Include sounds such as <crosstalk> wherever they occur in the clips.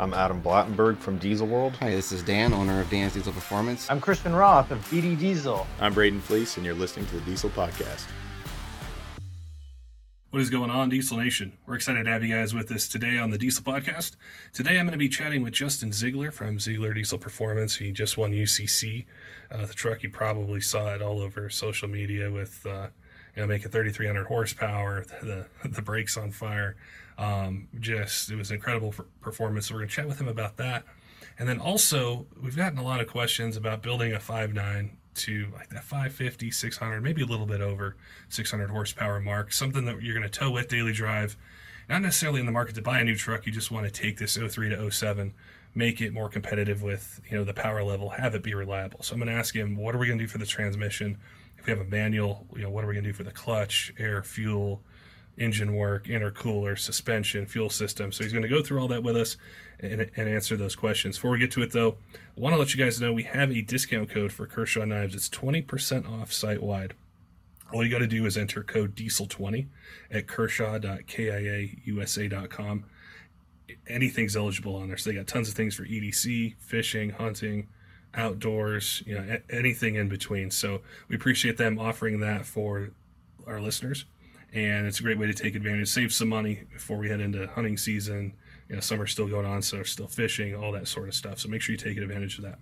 I'm Adam Blattenberg from Diesel World. Hi, this is Dan, owner of Dan's Diesel Performance. I'm Christian Roth of BD Diesel. I'm Braden Fleece, and you're listening to the Diesel Podcast. What is going on, Diesel Nation? We're excited to have you guys with us today on the Diesel Podcast. Today I'm going to be chatting with Justin Zeigler from Zeigler Diesel Performance. He just won UCC. Uh, the truck, you probably saw it all over social media with, uh, you know, making 3,300 horsepower, <laughs> the, the brakes on fire. Um, just it was an incredible performance. So we're going to chat with him about that. And then also, we've gotten a lot of questions about building a 5.9 to like that 550, 600, maybe a little bit over 600 horsepower mark, something that you're going to tow with daily drive. Not necessarily in the market to buy a new truck. You just want to take this 03 to 07, make it more competitive with you know the power level, have it be reliable. So I'm going to ask him, what are we going to do for the transmission? If we have a manual, you know, what are we going to do for the clutch, air, fuel, engine work, intercooler, suspension, fuel system. So he's going to go through all that with us and, and, answer those questions. Before we get to it, though, I want to let you guys know we have a discount code for Kershaw Knives. It's 20% off site wide. All you got to do is enter code diesel20 at kershaw.kaiusa.com. Anything's eligible on there. So they got tons of things for EDC, fishing, hunting, outdoors, you know, anything in between. So we appreciate them offering that for our listeners and it's a great way to take advantage, save some money before we head into hunting season. You know, summer's still going on, so we're still fishing, all that sort of stuff. So make sure you take advantage of that.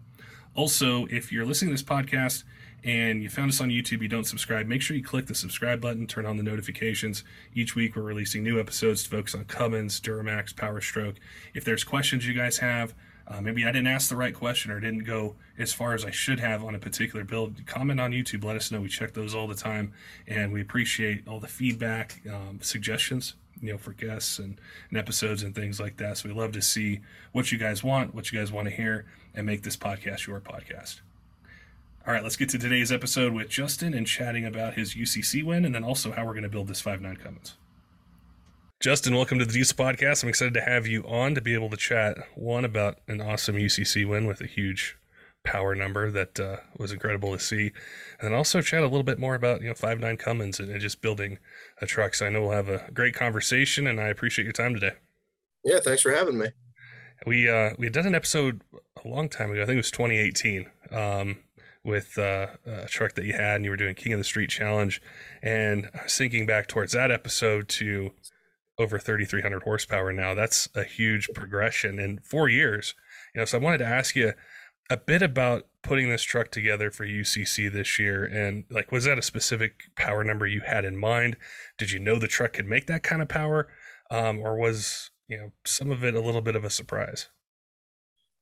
Also, if you're listening to this podcast and you found us on YouTube, you don't subscribe, make sure you click the subscribe button, turn on the notifications. Each week we're releasing new episodes to focus on Cummins, Duramax, Power Stroke. If there's questions you guys have, uh, maybe I didn't ask the right question or didn't go as far as I should have on a particular build. Comment on YouTube. Let us know. We check those all the time, and we appreciate all the feedback, um, suggestions, you know, for guests and, and episodes and things like that. So we love to see what you guys want, what you guys want to hear, and make this podcast your podcast. All right, let's get to today's episode with Justin and chatting about his UCC win, and then also how we're going to build this five nine Cummins. Justin, welcome to the Diesel Podcast. I'm excited to have you on to be able to chat one about an awesome UCC win with a huge power number that uh, was incredible to see, and then also chat a little bit more about you know five nine Cummins and, and just building a truck. So I know we'll have a great conversation, and I appreciate your time today. Yeah, thanks for having me. We uh, we had done an episode a long time ago. I think it was 2018. Um, with uh, a truck that you had, and you were doing King of the Street Challenge, and I was thinking back towards that episode to over 3,300 horsepower now. That's a huge progression in four years. You know, so I wanted to ask you a bit about putting this truck together for UCC this year, and like, was that a specific power number you had in mind? Did you know the truck could make that kind of power, um, or was you know some of it a little bit of a surprise?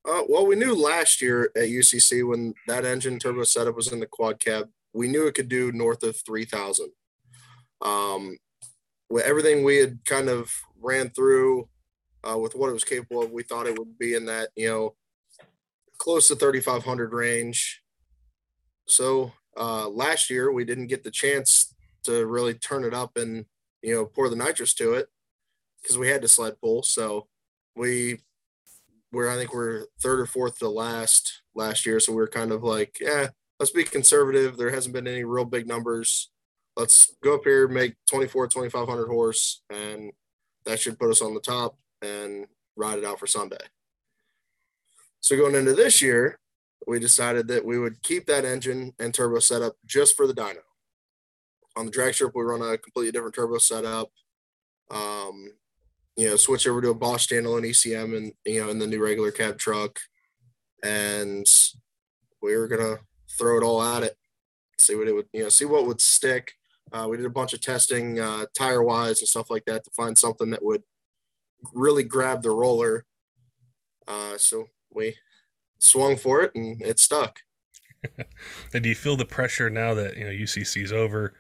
Uh, well, we knew last year at UCC when that engine turbo setup was in the quad cab, we knew it could do north of 3,000. Um, with everything we had kind of ran through uh, with what it was capable of, we thought it would be in that, you know, close to 3,500 range. So uh, last year we didn't get the chance to really turn it up and, you know, pour the nitrous to it because we had to sled pull. So we were, I think we're third or fourth to last last year. So we are kind of like, yeah, let's be conservative. There hasn't been any real big numbers let's go up here, make 24, 2,500 horse, and that should put us on the top and ride it out for Sunday. So going into this year, we decided that we would keep that engine and turbo setup just for the dyno. On the drag strip, we run a completely different turbo setup. Um, you know, switch over to a Bosch standalone ECM and you know in the new regular cab truck, and we were gonna throw it all at it, see what it would you know see what would stick uh, we did a bunch of testing uh, tire wise and stuff like that to find something that would really grab the roller. Uh, so we swung for it and it stuck. <laughs> and do you feel the pressure now that you know UCC is over?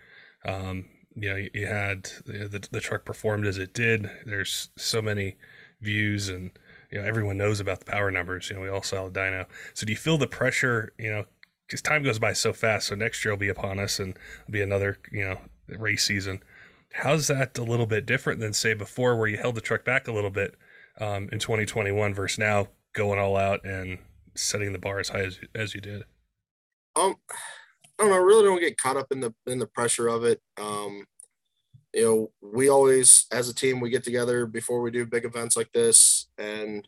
Um, you know, you had the, the, the truck performed as it did. There's so many views and you know everyone knows about the power numbers. You know, we all saw the dyno. So do you feel the pressure? You know, because time goes by so fast. So next year will be upon us, and it'll be another you know race season. How's that a little bit different than say before, where you held the truck back a little bit um, in 2021 versus now going all out and setting the bar as high as, as you did? Um, I don't know. I really don't get caught up in the in the pressure of it. Um, you know, we always, as a team, we get together before we do big events like this, and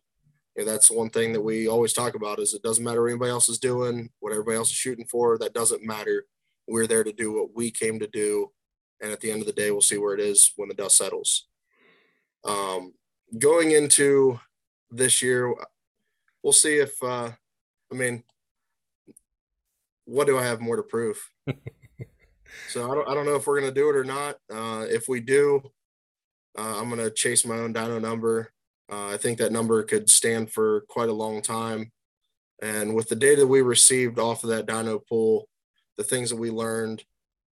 you know, that's one thing that we always talk about is it doesn't matter what anybody else is doing, what everybody else is shooting for. That doesn't matter. We're there to do what we came to do, and at the end of the day, we'll see where it is when the dust settles. Um, going into this year, we'll see if. Uh, I mean, what do I have more to prove? <laughs> So I don't, I don't know if we're going to do it or not. Uh, if we do, uh, I'm going to chase my own dyno number. Uh, I think that number could stand for quite a long time. And with the data we received off of that dyno pool, the things that we learned,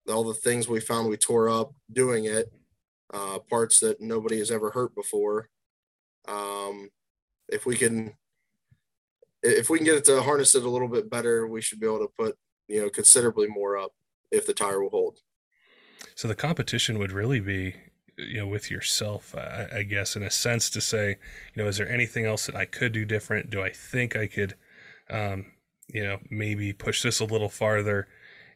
all the things we found we tore up doing it, uh, parts that nobody has ever hurt before. Um, if we can, if we can get it to harness it a little bit better, we should be able to put you know considerably more up if the tire will hold. So the competition would really be, you know, with yourself, I, I, guess, in a sense, to say, you know, is there anything else that I could do different? Do I think I could, um, you know, maybe push this a little farther?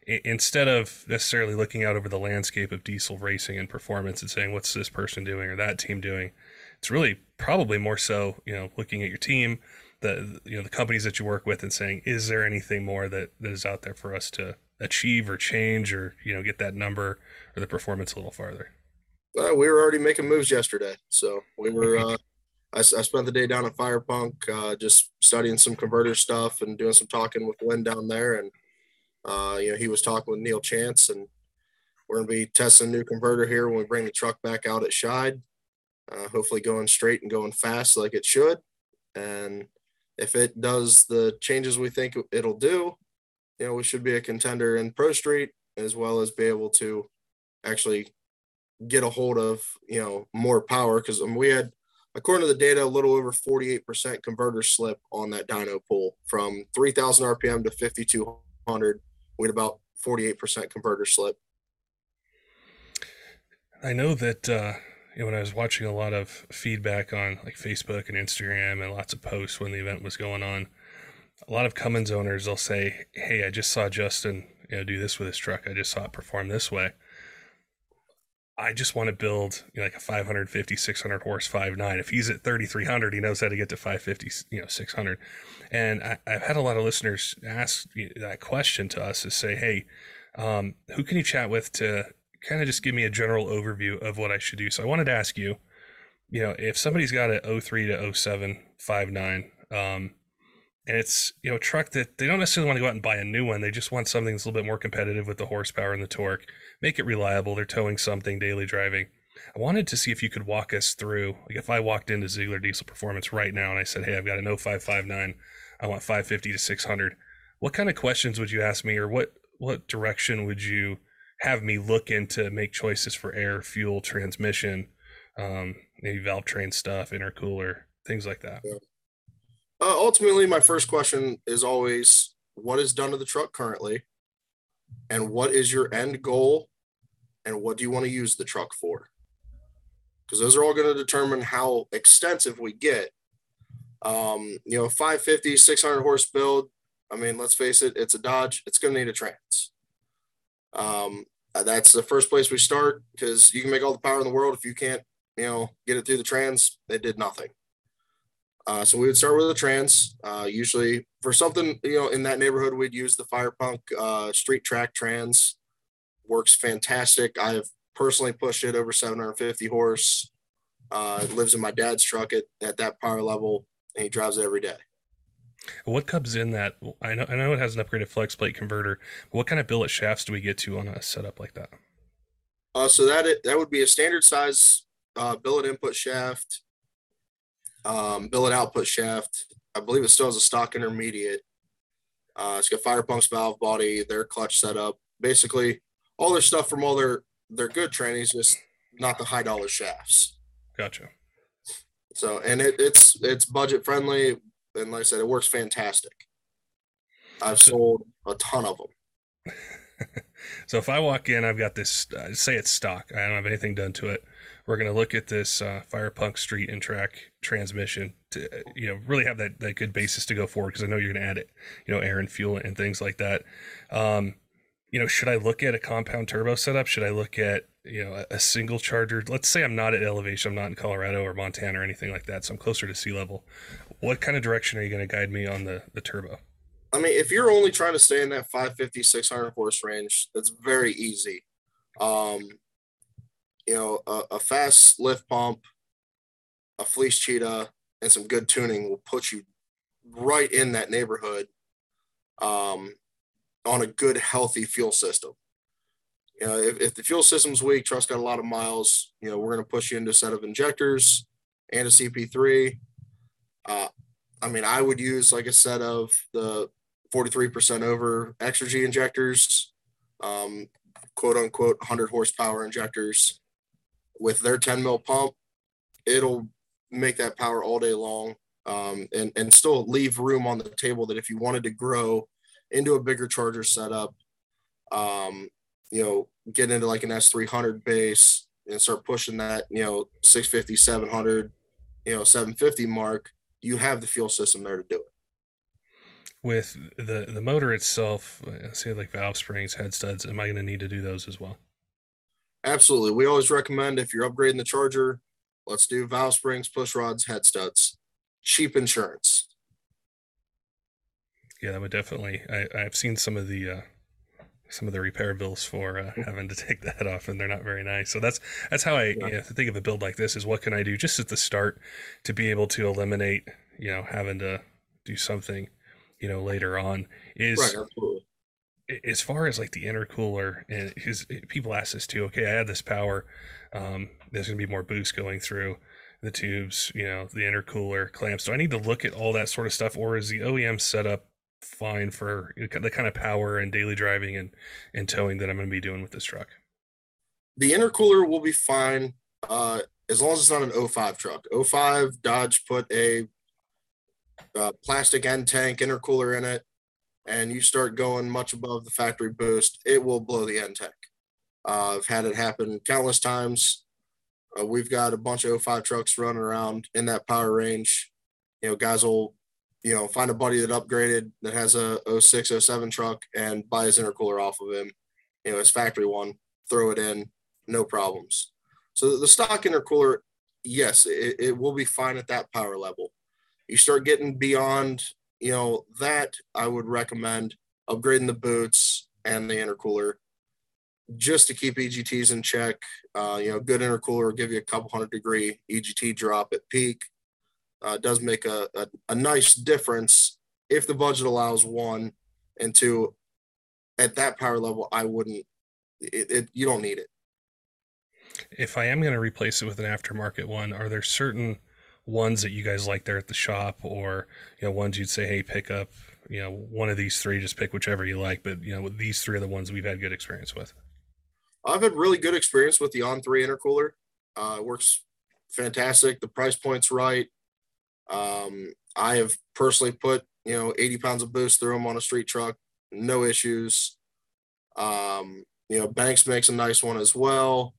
I, instead of necessarily looking out over the landscape of diesel racing and performance and saying, what's this person doing or that team doing? It's really probably more so, you know, looking at your team, the you know the companies that you work with, and saying, is there anything more that, that is out there for us to achieve or change or you know get that number or the performance a little farther? Uh, we were already making moves yesterday, so we were. Uh, I, I, spent the day down at Firepunk, uh, just studying some converter stuff and doing some talking with Lynn down there, and uh, you know he was talking with Neil Chance, and we're gonna be testing a new converter here when we bring the truck back out at Scheid. Uh, hopefully, going straight and going fast like it should, and if it does the changes we think it'll do, you know, we should be a contender in Pro Street as well as be able to actually get a hold of, you know, more power. Cause I mean, we had, according to the data, a little over 48% converter slip on that dyno pull from 3000 RPM to 5200. We had about 48% converter slip. I know that, uh, you know, when I was watching a lot of feedback on like Facebook and Instagram and lots of posts when the event was going on, a lot of Cummins owners they'll say, "Hey, I just saw Justin, you know, do this with his truck. I just saw it perform this way. I just want to build you know, like a 550, 600 horse 5.9. If he's at 3,300, he knows how to get to 550, you know, 600. And I, have had a lot of listeners ask that question to us to say, hey, um, who can you chat with to kind of just give me a general overview of what I should do? So I wanted to ask you, you know, if somebody's got a 03 to 07 5.9, um, and it's you know a truck that they don't necessarily want to go out and buy a new one. They just want something that's a little bit more competitive with the horsepower and the torque. Make it reliable. They're towing something daily driving. I wanted to see if you could walk us through. Like if I walked into Zeigler Diesel Performance right now and I said, "Hey, I've got an 0559. I want 550 to 600." What kind of questions would you ask me, or what what direction would you have me look into make choices for air, fuel, transmission, um, maybe valve train stuff, intercooler, things like that? Yeah. Uh, ultimately, my first question is always what is done to the truck currently, and what is your end goal, and what do you want to use the truck for? Because those are all going to determine how extensive we get. Um, you know, 550, 600 horse build. I mean, let's face it, it's a Dodge. It's going to need a trans. Um, that's the first place we start because you can make all the power in the world if you can't, you know, get it through the trans. They did nothing. Uh, so we would start with a trans. Uh, usually for something you know in that neighborhood, we'd use the Firepunk uh, Street Track Trans. Works fantastic. I have personally pushed it over 750 horse. Uh, lives in my dad's truck at, at that power level, and he drives it every day. What comes in that? I know I know it has an upgraded flex plate converter. what kind of billet shafts do we get to on a setup like that? Uh, so that it, that would be a standard size uh, billet input shaft um, billet output shaft. I believe it still has a stock intermediate. Uh, it's got Firepunk's valve body, their clutch setup, basically all their stuff from all their their good trannies, just not the high dollar shafts. Gotcha. So, and it, it's it's budget friendly, and like I said, it works fantastic. I've sold a ton of them. <laughs> so if I walk in, I've got this. Uh, say it's stock. I don't have anything done to it. We're going to look at this uh, Firepunk Street and Track transmission to you know really have that that good basis to go forward because I know you're going to add it, you know, air and fuel and things like that. Um, you know, should I look at a compound turbo setup? Should I look at you know a, a, single charger? Let's say I'm not at elevation, I'm not in Colorado or Montana or anything like that, so I'm closer to sea level. What kind of direction are you going to guide me on the the turbo? I mean, if you're only trying to stay in that 550, 600 horse range, that's very easy. Um, you know, a, a fast lift pump, a fleece cheetah, and some good tuning will put you right in that neighborhood. Um, on a good, healthy fuel system. You know, if, if the fuel system's weak, truck's got a lot of miles, you know, we're going to push you into a set of injectors and a CP3. Uh, I mean, I would use like a set of the 43% over Exergy injectors, um, quote unquote 100 horsepower injectors with their 10 mil pump. It'll make that power all day long um, and, and still leave room on the table that if you wanted to grow into a bigger charger setup. Um, you know, get into like an S300 base and start pushing that, you know, 650, 700, you know, 750 mark, you have the fuel system there to do it. With the the motor itself, uh, say like valve springs, head studs, am I going to need to do those as well? Absolutely. We always recommend if you're upgrading the charger, let's do valve springs, push rods, head studs. Cheap insurance yeah, that would definitely. I, I've seen some of the uh, some of the repair bills for uh, having to <laughs> take that off, and they're not very nice. So that's that's how I yeah. you know, think of a build like this: is what can I do just at the start to be able to eliminate, you know, having to do something, you know, later on. Is right, as far as like the intercooler, and because people ask this too. Okay, I had this power. Um, there's going to be more boost going through the tubes, you know, the intercooler clamps. Do I need to look at all that sort of stuff, or is the OEM setup fine for the kind of power and daily driving and, and towing that I'm going to be doing with this truck. The intercooler will be fine uh, as long as it's not an 05 truck. 05 Dodge put a uh, plastic end tank intercooler in it, and you start going much above the factory boost, it will blow the end tank. Uh, I've had it happen countless times. Uh, we've got a bunch of 05 trucks running around in that power range. You know, guys will you know, find a buddy that upgraded that has a 06, 07 truck and buy his intercooler off of him, you know, his factory one, throw it in, no problems. So the stock intercooler, yes, it, it will be fine at that power level. You start getting beyond, you know, that I would recommend upgrading the boots and the intercooler just to keep EGTs in check. Uh, you know, good intercooler will give you a couple hundred degree EGT drop at peak uh, does make a, a, a nice difference if the budget allows one and two at that power level i wouldn't it, it, you don't need it. If i am going to replace it with an aftermarket one are there certain ones that you guys like there at the shop or you know ones you'd say hey pick up you know one of these three just pick whichever you like but you know these three are the ones we've had good experience with? I've had really good experience with the on three intercooler. Uh, it works fantastic. The price point's right um, I have personally put, you know, 80 pounds of boost through them on a street truck, no issues. Um, you know, Banks makes a nice one as well.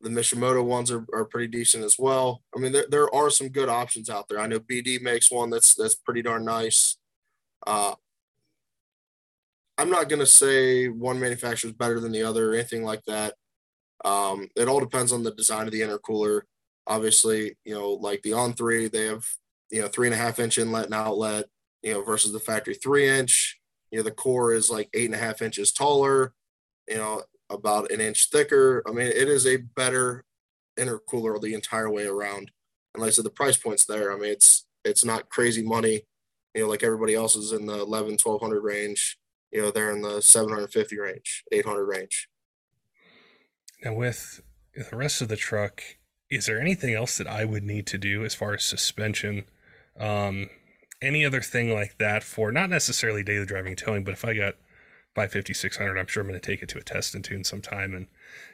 The Mishimoto ones are, are pretty decent as well. I mean, there, there are some good options out there. I know BD makes one that's that's pretty darn nice. Uh, I'm not going to say one manufacturer is better than the other or anything like that. Um, it all depends on the design of the intercooler. Obviously, you know, like the On Three, they have you know, three and a half inch inlet and outlet, you know, versus the factory three inch. You know, the core is like eight and a half inches taller, you know, about an inch thicker. I mean, it is a better intercooler the entire way around. And like I said, the price point's there. I mean, it's it's not crazy money, you know, like everybody else is in the 11, 1200 range. You know, they're in the 750 range, 800 range. Now, with the rest of the truck, is there anything else that I would need to do as far as suspension? Um, any other thing like that for not necessarily daily driving towing, but if I got 550, 600, I'm sure I'm going to take it to a test and tune sometime and,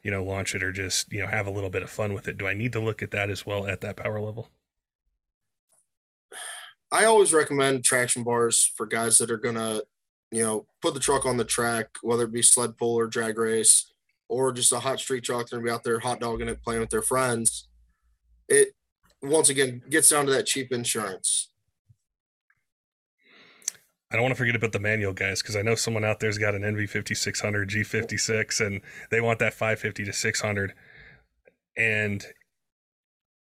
you know, launch it or just, you know, have a little bit of fun with it. Do I need to look at that as well at that power level? I always recommend traction bars for guys that are gonna, you know, put the truck on the track, whether it be sled pull or drag race, or just a hot street truck. They're gonna be out there hot dogging it, playing with their friends. It once again gets down to that cheap insurance. I don't want to forget about the manual guys because I know someone out there's got an NV5600 G56 and they want that 550 to 600. And,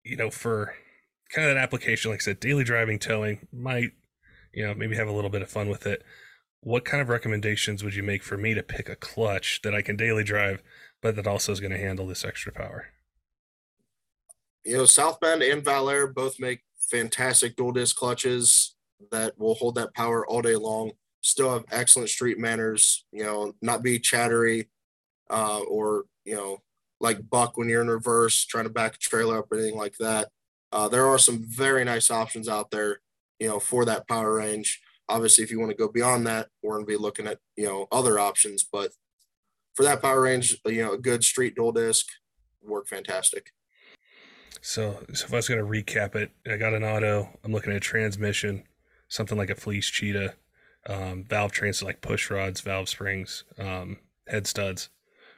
you know, for kind of that application, like I said, daily driving, towing, might, you know, maybe have a little bit of fun with it. What kind of recommendations would you make for me to pick a clutch that I can daily drive, but that also is going to handle this extra power? You know, South Bend and Valair both make fantastic dual disc clutches that will hold that power all day long. Still have excellent street manners. You know, not be chattery, uh, or you know, like buck when you're in reverse trying to back a trailer up or anything like that. Uh, there are some very nice options out there, you know, for that power range. Obviously, if you want to go beyond that, we're going to be looking at you know other options. But for that power range, you know, a good street dual disc work fantastic. So, so if I was going to recap it, I got an auto. I'm looking at transmission something like a fleece cheetah, um, valve trains like push rods, valve springs, um, head studs,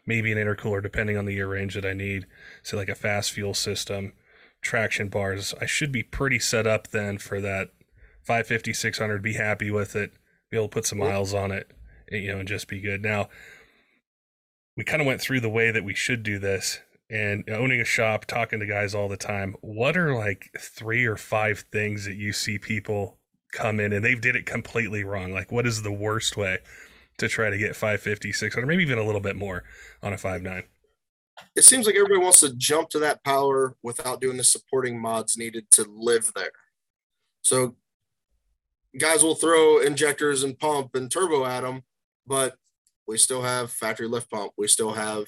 maybe an intercooler depending on the year range that I need. So like a fast fuel system, traction bars. I should be pretty set up then for that 550, 600. Be happy with it. Be able to put some miles on it, you know, and just be good. Now, we kind of went through the way that we should do this and owning a shop, talking to guys all the time. What are like three or five things that you see people come in and they did it completely wrong. Like, what is the worst way to try to get 550, 600, maybe even a little bit more on a 5.9? It seems like everybody wants to jump to that power without doing the supporting mods needed to live there. So, guys will throw injectors and pump and turbo at them, but we still have factory lift pump. We still have,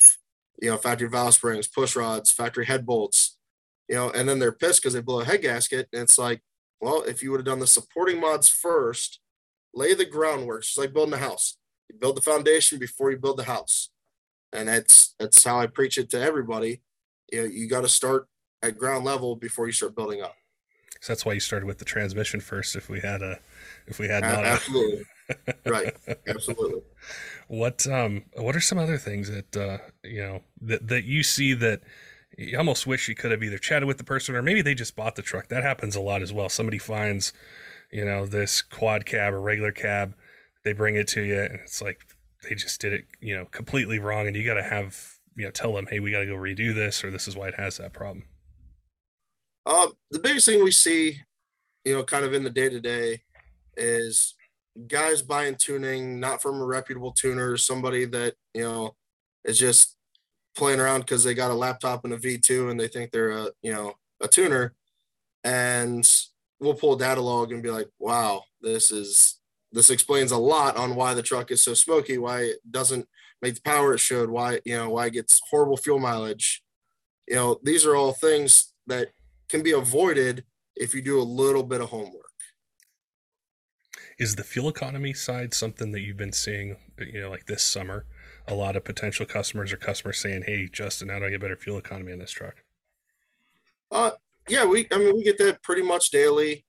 you know, factory valve springs, push rods, factory head bolts, you know, and then they're pissed because they blow a head gasket. And it's like, well, if you would have done the supporting mods first, lay the groundwork, It's like building a house. You build the foundation before you build the house. And that's that's how I preach it to everybody. You know, you got to start at ground level before you start building up. So that's why you started with the transmission first. If we had a, if we had not absolutely right, absolutely. What um what are some other things that uh you know that that you see that you almost wish you could have either chatted with the person or maybe they just bought the truck. That happens a lot as well. Somebody finds, you know, this quad cab or regular cab, they bring it to you, and it's like they just did it, you know, completely wrong. And you got to have, you know, tell them, hey, we got to go redo this, or this is why it has that problem. Uh, the biggest thing we see, you know, kind of in the day to day is guys buying tuning not from a reputable tuner, somebody that, you know, is just playing around because they got a laptop and a V2 and they think they're a you know a tuner, and we'll pull data log and be like, wow, this is this explains a lot on why the truck is so smoky, why it doesn't make the power it should, why you know why it gets horrible fuel mileage. You know, these are all things that can be avoided if you do a little bit of homework. Is the fuel economy side something that you've been seeing, you know, like this summer? a lot of potential customers or customers saying, "Hey, Justin, how do I get better fuel economy in this truck?" Uh, yeah, we I mean we get that pretty much daily.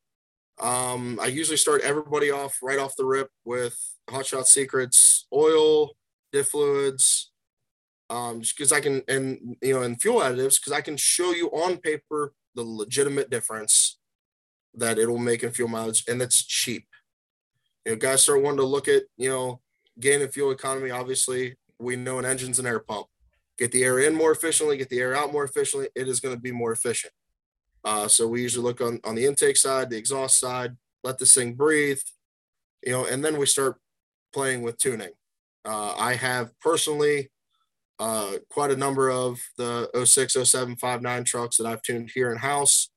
Um, I usually start everybody off right off the rip with Hot Shot Secrets oil, diff fluids, um, just because I can and you know and fuel additives because I can show you on paper the legitimate difference that it'll make in fuel mileage and it's cheap. You know, guys start wanting to look at you know gain in fuel economy. Obviously, we know an engine's an air pump. Get the air in more efficiently, get the air out more efficiently, it is going to be more efficient. Uh, so we usually look on, on the intake side, the exhaust side, let this thing breathe, you know, and then we start playing with tuning. Uh, I have personally uh, quite a number of the 06, 07, 59 trucks that I've tuned here in house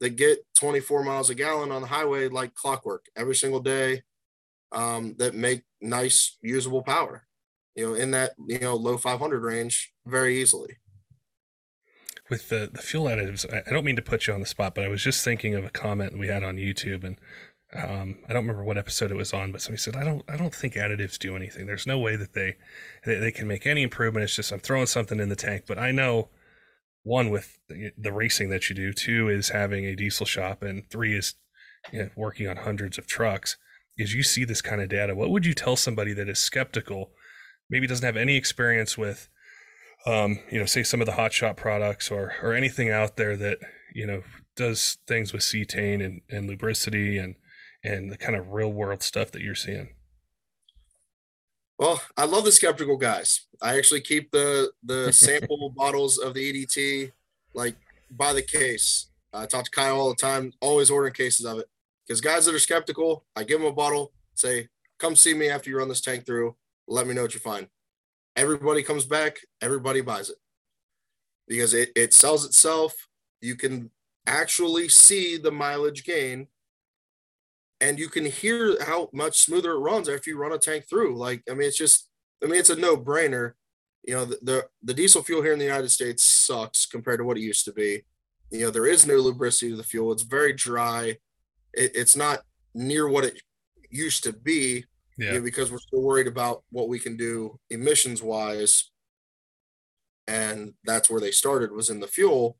that get 24 miles a gallon on the highway like clockwork every single day um, that make nice usable power you know, in that, you know, low 500 range very easily. With the, the fuel additives, I don't mean to put you on the spot, but I was just thinking of a comment we had on YouTube and um, I don't remember what episode it was on, but somebody said, I don't, I don't think additives do anything. There's no way that they, they, they can make any improvement. It's just, I'm throwing something in the tank, but I know one with the, the racing that you do, two is having a diesel shop and three is you know, working on hundreds of trucks, is you see this kind of data. What would you tell somebody that is skeptical, maybe doesn't have any experience with, um, you know, say some of the hot shot products or or anything out there that you know does things with cetane and, and lubricity and and the kind of real world stuff that you're seeing? Well, I love the skeptical guys. I actually keep the the <laughs> sample bottles of the EDT like by the case. I talk to Kyle all the time, always ordering cases of it. Because guys that are skeptical, I give them a bottle, say, come see me after you run this tank through. Let me know what you find. Everybody comes back, everybody buys it. Because it, it sells itself. You can actually see the mileage gain and you can hear how much smoother it runs after you run a tank through. Like, I mean, it's just, I mean, it's a no brainer. You know, the, the, the diesel fuel here in the United States sucks compared to what it used to be. You know, there is no lubricity to the fuel. It's very dry. It, it's not near what it used to be. Yeah. You know, because we're still worried about what we can do emissions wise. And that's where they started was in the fuel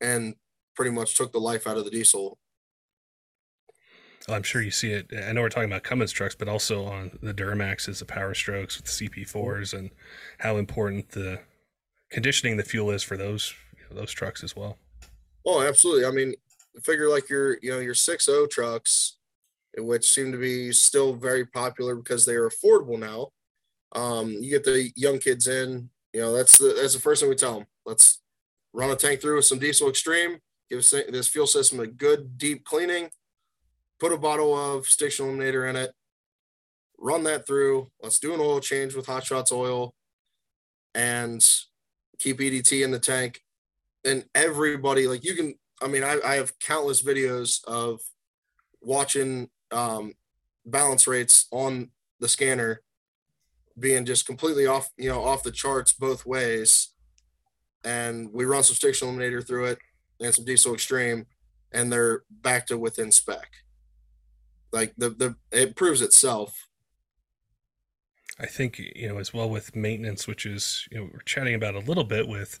and pretty much took the life out of the diesel well, I'm sure you see it. I know we're talking about Cummins trucks, but also on the Duramaxes, the Power Strokes with the CP4s, and how important the conditioning the fuel is for those you know, those trucks as well. Oh, absolutely. I mean, figure like your you know your six O trucks, which seem to be still very popular because they are affordable now. Um, you get the young kids in. You know, that's the that's the first thing we tell them. Let's run a tank through with some diesel extreme. Give this fuel system a good deep cleaning put a bottle of stiction eliminator in it, run that through. Let's do an oil change with Hot Shots oil and keep EDT in the tank. And everybody, like you can, I mean, I, I have countless videos of watching um, balance rates on the scanner being just completely off, you know, off the charts both ways. And we run some stiction eliminator through it and some diesel extreme, and they're back to within spec like the the it proves itself i think you know as well with maintenance which is you know we're chatting about a little bit with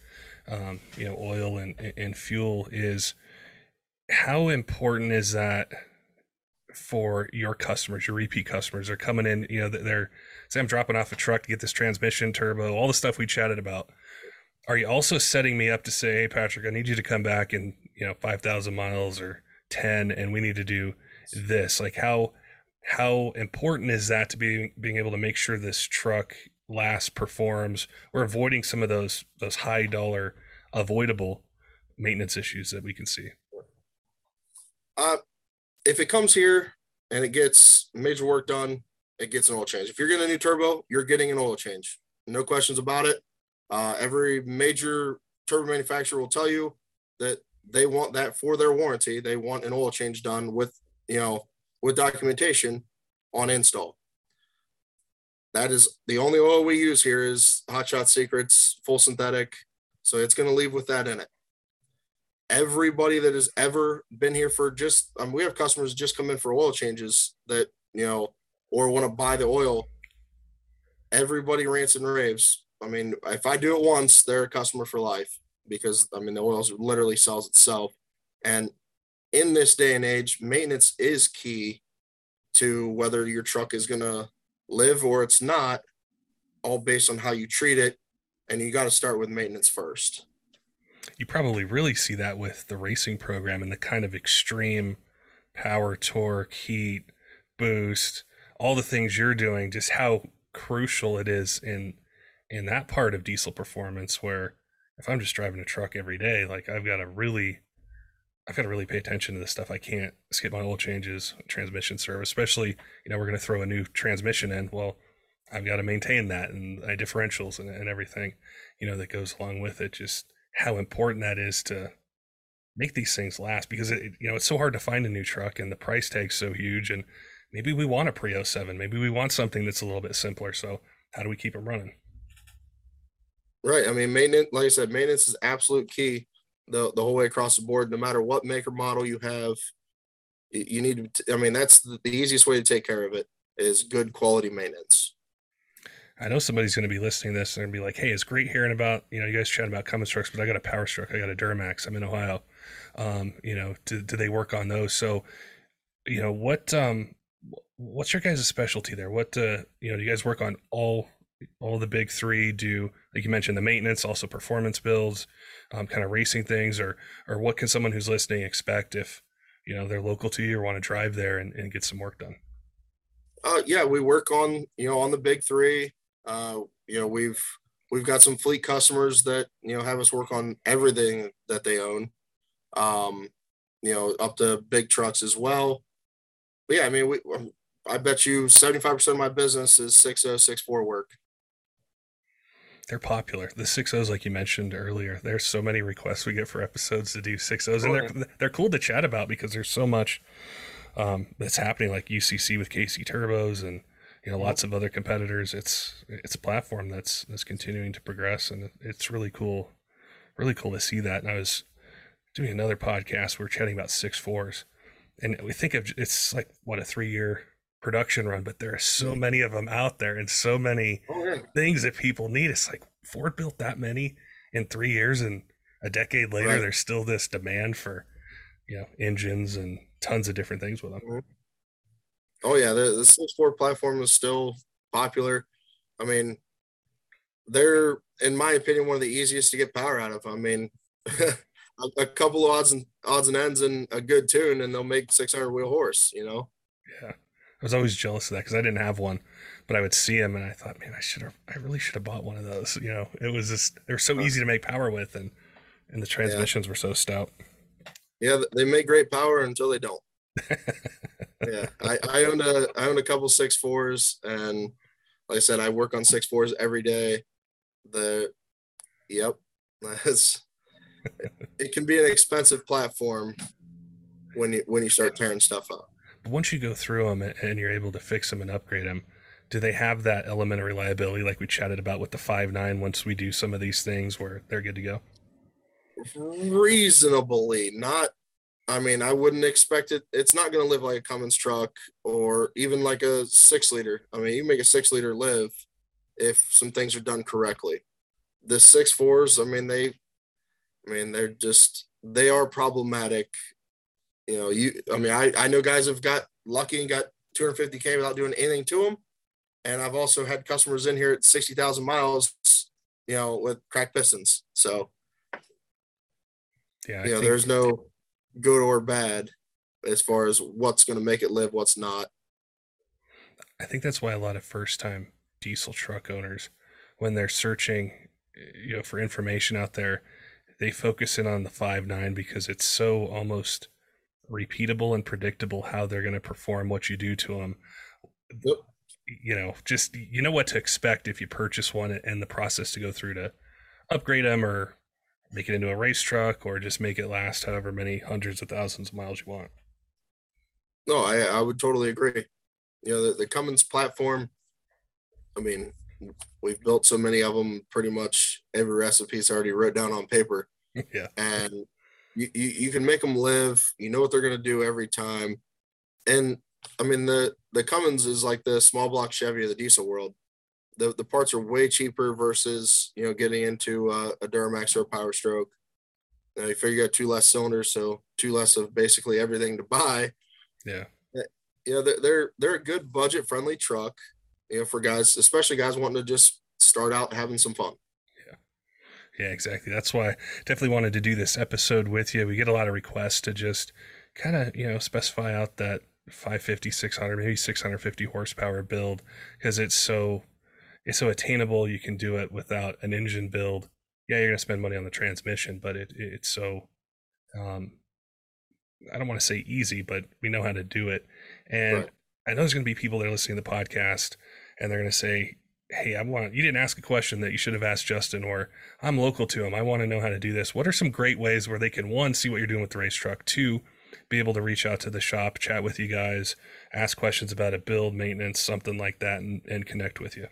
um, you know oil and and fuel is how important is that for your customers your repeat customers? They're coming in you know they're say i'm dropping off a truck to get this transmission turbo all the stuff we chatted about. Are you also setting me up to say hey patrick i need you to come back in you know 5000 miles or 10 and we need to do this. Like how how important is that to be being able to make sure this truck lasts performs we're avoiding some of those those high dollar avoidable maintenance issues that we can see. Uh if it comes here and it gets major work done it gets an oil change. If you're getting a new turbo you're getting an oil change. No questions about it. Uh, every major turbo manufacturer will tell you that they want that for their warranty. They want an oil change done with you know, with documentation on install. That is the only oil we use here is Hot Shot Secrets full synthetic. So it's going to leave with that in it. Everybody that has ever been here for just, um, we have customers just come in for oil changes that, you know, or want to buy the oil. Everybody rants and raves. I mean, if I do it once, they're a customer for life because I mean the oil literally sells itself. And in this day and age, maintenance is key to whether your truck is going to live or it's not, all based on how you treat it. And you got to start with maintenance first. You probably really see that with the racing program and the kind of extreme power, torque, heat, boost, all the things you're doing, just how crucial it is in in that part of diesel performance where if I'm just driving a truck every day, like I've got to really I've got to really pay attention to this stuff. I can't skip my oil changes, transmission service, especially, you know, we're going to throw a new transmission in. Well, I've got to maintain that and my differentials and, and everything, you know, that goes along with it. Just how important that is to make these things last because it, you know, it's so hard to find a new truck and the price tag's so huge. And maybe we want a pre 07, maybe we want something that's a little bit simpler. So how do we keep them running? Right. I mean, maintenance, like I said, maintenance is absolute key the, the whole way across the board, no matter what maker model you have, you need to, I mean, that's the, easiest way to take care of it is good quality maintenance. I know somebody's going to be listening to this and be like, "Hey, it's great hearing about you know you guys chatting about Cummins trucks, but I got a Power Stroke, I got a Duramax, I'm in Ohio. Um, you know, do, do they work on those? So, you know, what um, what's your guys' specialty there? What uh, you know, do you guys work on all all the big three? Do like you mentioned the maintenance, also performance builds, um, kind of racing things, or or what can someone who's listening expect if you know they're local to you or want to drive there and, and get some work done? Uh, yeah, we work on you know on the big three. Uh, you know we've we've got some fleet customers that you know have us work on everything that they own. Um, you know up to big trucks as well. But yeah, I mean we. I bet you seventy five percent of my business is six oh six four work. They're popular. The six O's, like you mentioned earlier, there's so many requests we get for episodes to do six O's, and they're they're cool to chat about because there's so much um, that's happening, like UCC with KC Turbos and you know lots of other competitors. It's it's a platform that's that's continuing to progress, and it's really cool, really cool to see that. And I was doing another podcast. We are chatting about six fours, and we think of it's like what a three year production run, but there are so many of them out there and so many oh, yeah. things that people need. It's like Ford built that many in three years, and a decade later, right. there's still this demand for you know engines and tons of different things with them. Mm-hmm. Oh yeah, the, the six Ford platform is still popular. I mean, they're in my opinion one of the easiest to get power out of. I mean. <laughs> a, a couple of odds and odds and ends and a good tune, and they'll make 600 wheel horse. You know. Yeah, I was always jealous of that because I didn't have one, but I would see them and I thought, man, I should have, I really should have bought one of those. You know, it was just they're so easy to make power with, and and the transmissions yeah. were so stout. Yeah, they make great power until they don't. <laughs> yeah, I, I own a I own a couple six fours, and like I said, I work on six fours every day. The yep, <laughs> that's it can be an expensive platform when you when you start tearing stuff up once you go through them and you're able to fix them and upgrade them, do they have that element of reliability like we chatted about with the five nine? Once we do some of these things, where they're good to go. Reasonably, not. I mean, I wouldn't expect it. It's not going to live like a Cummins truck or even like a six liter. I mean, you make a six liter live if some things are done correctly. The six fours, I mean, they, I mean, they're just they are problematic you know, you I mean, I, I know guys have got lucky and got 250k without doing anything to them. And I've also had customers in here at 60,000 miles, you know, with cracked pistons. So, yeah, I you know, there's no good or bad as far as what's going to make it live, what's not. I think that's why a lot of first time diesel truck owners, when they're searching, you know, for information out there, they focus in on the five nine because it's so almost repeatable and predictable how they're going to perform what you do to them. Yep. You know, just you know what to expect if you purchase one and the process to go through to upgrade them or make it into a race truck or just make it last however many hundreds of thousands of miles you want. No, I, I would totally agree. You know, the, the Cummins platform, I mean, we've built so many of them, pretty much every recipe is already wrote down on paper. <laughs> yeah. And you, you, you can make them live. You know what they're going to do every time. And I mean, the, the Cummins is like the small block Chevy of the diesel world. The, the parts are way cheaper versus, you know, getting into uh, a Duramax or a Power Stroke. Now you figure you got two less cylinders, so two less of basically everything to buy. Yeah. You know, they're, they're, they're a good budget friendly truck, you know, for guys, especially guys wanting to just start out having some fun. Yeah, exactly. That's why I definitely wanted to do this episode with you. We get a lot of requests to just kind of, you know, specify out that 550, 600, maybe 650 horsepower build because it's so it's so attainable. You can do it without an engine build. Yeah, you're gonna spend money on the transmission, but it it's so um, I don't want to say easy, but we know how to do it. And right. I know there's gonna be people that are listening to the podcast and they're gonna say, hey, I want you didn't ask a question that you should have asked Justin, or I'm local to him. I want to know how to do this. What are some great ways where they can one see what you're doing with the race truck, two, be able to reach out to the shop, chat with you guys, ask questions about it, build, maintenance, something like that, and, and connect with you.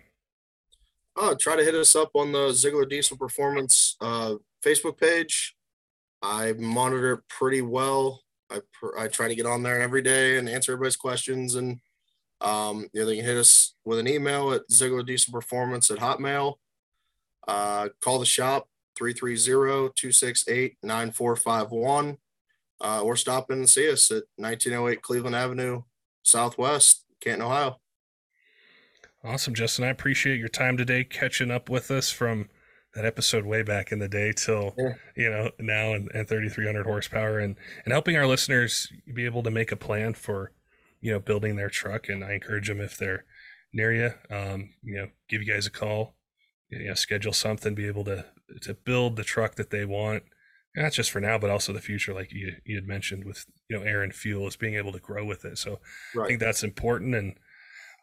Uh, try to hit us up on the Zeigler Diesel Performance uh, Facebook page. I monitor it pretty well. I, pr- I try to get on there every day and answer everybody's questions and um, you know, they can hit us with an email at Zeigler Diesel Performance at Hotmail. Uh, call the shop 330-268-9451. uh, or stop in and see us at 1908 Cleveland Avenue, Southwest, Canton, Ohio. Awesome, Justin. I appreciate your time today, catching up with us from that episode way back in the day till yeah. you know now and, and 3300 horsepower and and helping our listeners be able to make a plan for you know building their truck and i encourage them if they're near you um, you know give you guys a call you know schedule something be able to to build the truck that they want not just for now but also the future like you you had mentioned with you know air and fuel is being able to grow with it so right. i think that's important and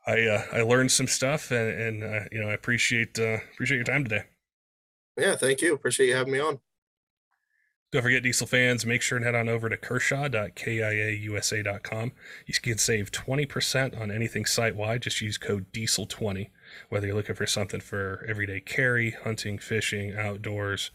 i uh, i learned some stuff and and uh, you know i appreciate uh, appreciate your time today yeah, thank you. Appreciate you having me on. Don't forget, diesel fans, make sure and head on over to kershaw.kaiusa.com. You can save 20% on anything site wide. Just use code DIESEL20, whether you're looking for something for everyday carry, hunting, fishing, outdoors,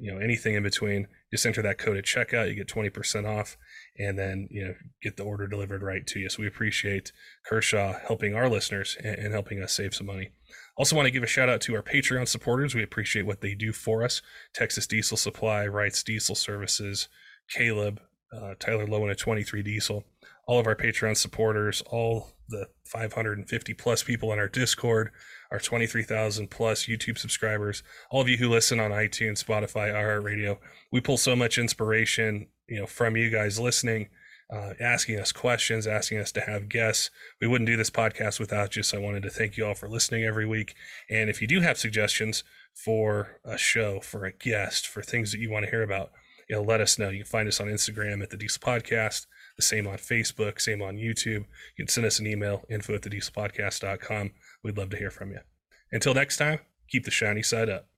you know, anything in between. Just enter that code at checkout. You get 20% off and then, you know, get the order delivered right to you. So we appreciate Kershaw helping our listeners and, and helping us save some money. Also, want to give a shout out to our Patreon supporters. We appreciate what they do for us. Texas Diesel Supply, Wrights Diesel Services, Caleb, uh, Tyler Lowen at 23 Diesel, all of our Patreon supporters, all the 550 plus people on our Discord, our 23,000 plus YouTube subscribers, all of you who listen on iTunes, Spotify, iHeartRadio. We pull so much inspiration, you know, from you guys listening uh, asking us questions, asking us to have guests. We wouldn't do this podcast without you. So I wanted to thank you all for listening every week. And if you do have suggestions for a show, for a guest, for things that you want to hear about, you know, let us know. You can find us on Instagram at the Diesel Podcast, the same on Facebook, same on YouTube. You can send us an email, info at the dieselpodcast.com. We'd love to hear from you. Until next time, keep the shiny side up.